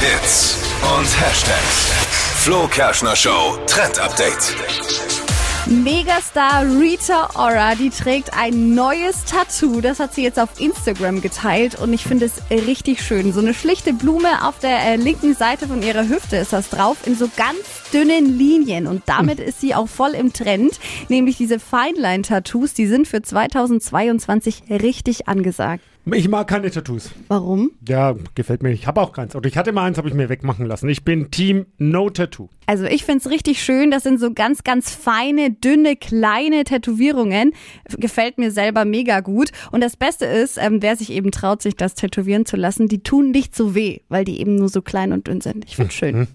Hits und Hashtags. Flo Kerschner Show Trend Update. Megastar Rita Ora, die trägt ein neues Tattoo. Das hat sie jetzt auf Instagram geteilt und ich finde es richtig schön. So eine schlichte Blume auf der äh, linken Seite von ihrer Hüfte ist das drauf in so ganz dünnen Linien und damit ist sie auch voll im Trend. Nämlich diese Feinline-Tattoos, die sind für 2022 richtig angesagt. Ich mag keine Tattoos. Warum? Ja, gefällt mir nicht. Ich habe auch keins. Oder ich hatte mal eins, habe ich mir wegmachen lassen. Ich bin Team No Tattoo. Also ich finde es richtig schön. Das sind so ganz, ganz feine, dünne, kleine Tätowierungen. Gefällt mir selber mega gut. Und das Beste ist, ähm, wer sich eben traut, sich das tätowieren zu lassen, die tun nicht so weh, weil die eben nur so klein und dünn sind. Ich finde schön.